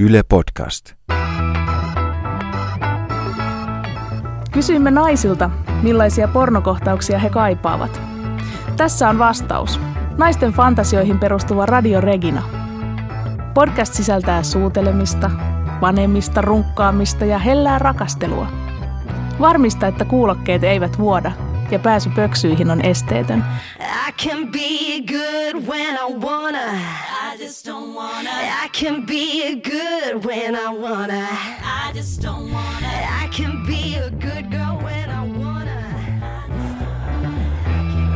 Yle Podcast. Kysyimme naisilta, millaisia pornokohtauksia he kaipaavat. Tässä on vastaus. Naisten fantasioihin perustuva Radio Regina. Podcast sisältää suutelemista, vanemista, runkkaamista ja hellää rakastelua. Varmista, että kuulokkeet eivät vuoda ja pääsy pöksyihin on esteetön. I can be good when I wanna. I just don't wanna. I can be good when I wanna. I just don't wanna. I can be a good girl when I wanna.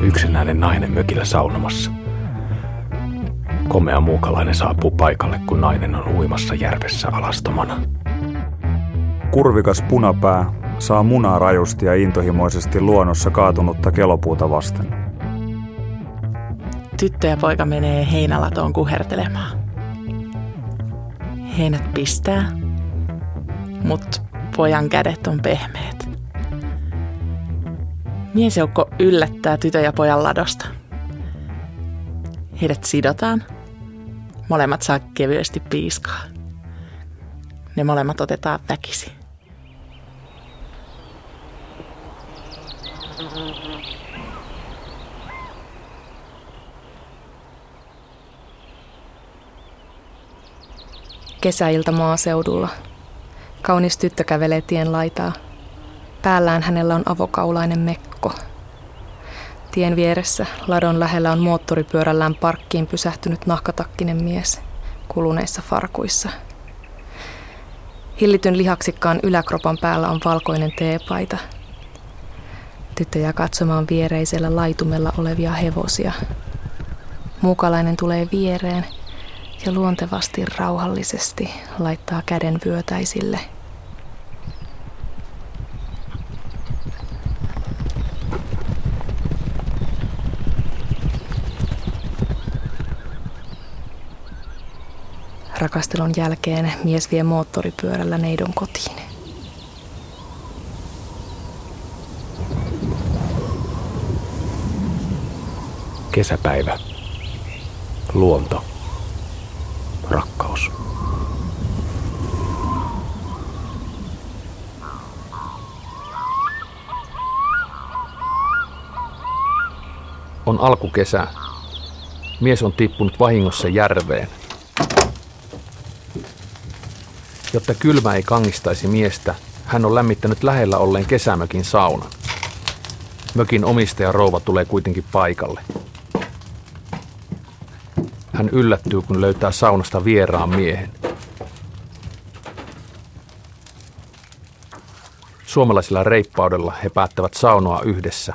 Yksinäinen nainen mökillä saunomassa. Komea muukalainen saapuu paikalle, kun nainen on uimassa järvessä alastomana. Kurvikas punapää saa munaa rajusti ja intohimoisesti luonnossa kaatunutta kelopuuta vasten. Tyttö ja poika menee heinälatoon kuhertelemaan. Heinät pistää, mutta pojan kädet on pehmeät. Miesjoukko yllättää tytön ja pojan ladosta. Heidät sidotaan. Molemmat saa kevyesti piiskaa. Ne molemmat otetaan väkisi. Kesäilta maaseudulla. Kaunis tyttö kävelee tien laitaa. Päällään hänellä on avokaulainen mekko. Tien vieressä ladon lähellä on moottoripyörällään parkkiin pysähtynyt nahkatakkinen mies kuluneissa farkuissa. Hillityn lihaksikkaan yläkropan päällä on valkoinen teepaita. Tyttö jää katsomaan viereisellä laitumella olevia hevosia. Muukalainen tulee viereen – ja luontevasti rauhallisesti laittaa käden vyötäisille. Rakastelun jälkeen mies vie moottoripyörällä neidon kotiin. Kesäpäivä. Luonto On alkukesä. Mies on tippunut vahingossa järveen. Jotta kylmä ei kangistaisi miestä, hän on lämmittänyt lähellä olleen kesämökin saunan. Mökin omistaja rouva tulee kuitenkin paikalle. Hän yllättyy, kun löytää saunasta vieraan miehen. Suomalaisella reippaudella he päättävät saunoa yhdessä.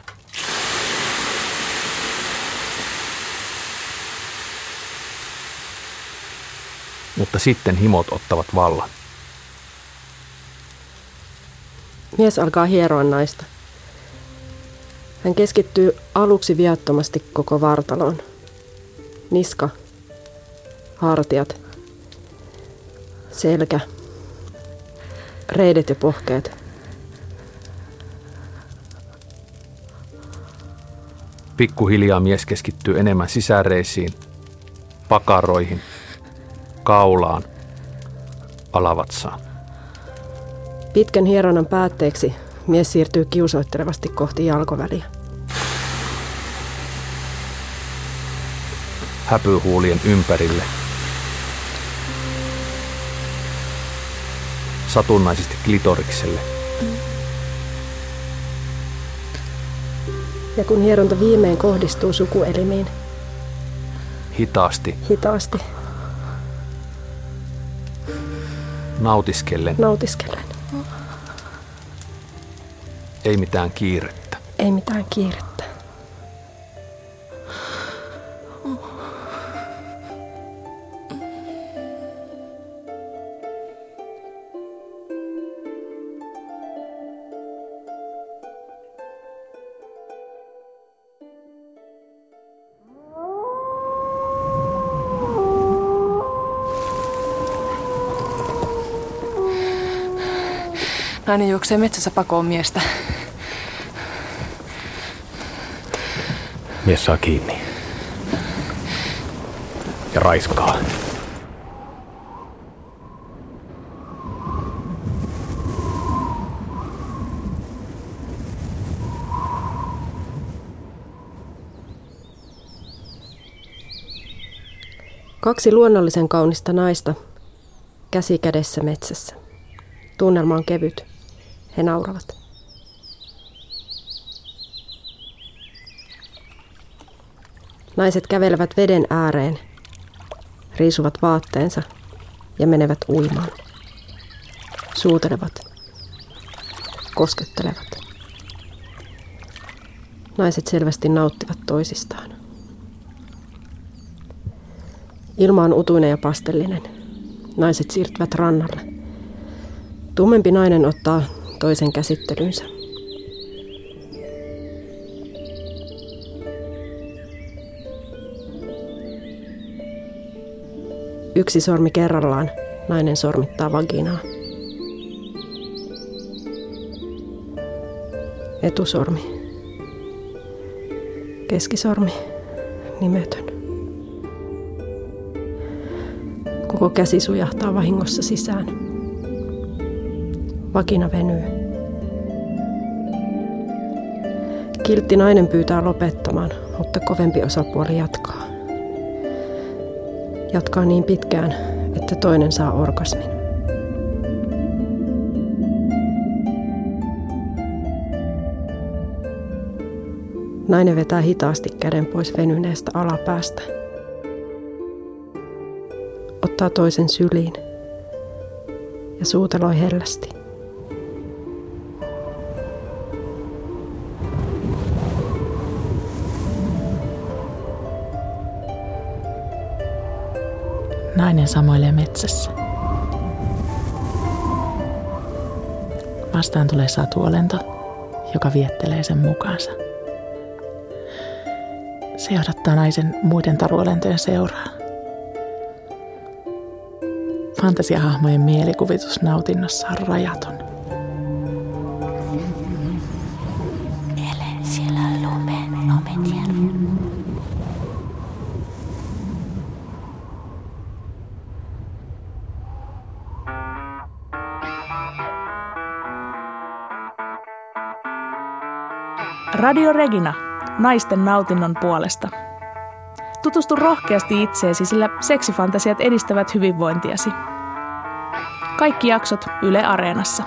Mutta sitten himot ottavat vallan. Mies alkaa hieroa naista. Hän keskittyy aluksi viattomasti koko vartaloon. Niska hartiat, selkä, reidet ja pohkeet. Pikkuhiljaa mies keskittyy enemmän sisäreisiin, pakaroihin, kaulaan, alavatsaan. Pitkän hieronnan päätteeksi mies siirtyy kiusoittelevasti kohti jalkoväliä. häpyhuulien ympärille – satunnaisesti klitorikselle. Ja kun hieronta viimein kohdistuu sukuelimiin. Hitaasti. Hitaasti. Nautiskellen. Nautiskellen. Ei mitään kiirettä. Ei mitään kiirettä. Nainen juoksee metsässä pakoon miestä. Mies saa kiinni. Ja raiskaa. Kaksi luonnollisen kaunista naista, käsi kädessä metsässä. Tunnelma on kevyt. He nauravat. Naiset kävelevät veden ääreen, riisuvat vaatteensa ja menevät uimaan. Suutelevat, koskettelevat. Naiset selvästi nauttivat toisistaan. Ilma on utuinen ja pastellinen. Naiset siirtyvät rannalle. Tummempi nainen ottaa toisen käsittelynsä. Yksi sormi kerrallaan nainen sormittaa vaginaa. Etusormi. Keskisormi. Nimetön. Koko käsi sujahtaa vahingossa sisään. Vakina venyy. Kiltti nainen pyytää lopettamaan, mutta kovempi osapuoli jatkaa. Jatkaa niin pitkään, että toinen saa orgasmin. Nainen vetää hitaasti käden pois venyneestä alapäästä. Ottaa toisen syliin ja suuteloi hellästi. Nainen samoilee metsässä. Vastaan tulee satuolento, joka viettelee sen mukaansa. Se johdattaa naisen muiden taruolentojen seuraa. Fantasiahahmojen mielikuvitus nautinnossa on rajaton. Ele siellä lumen ometien. Radio Regina, naisten nautinnon puolesta. Tutustu rohkeasti itseesi, sillä seksifantasiat edistävät hyvinvointiasi. Kaikki jaksot Yle Areenassa.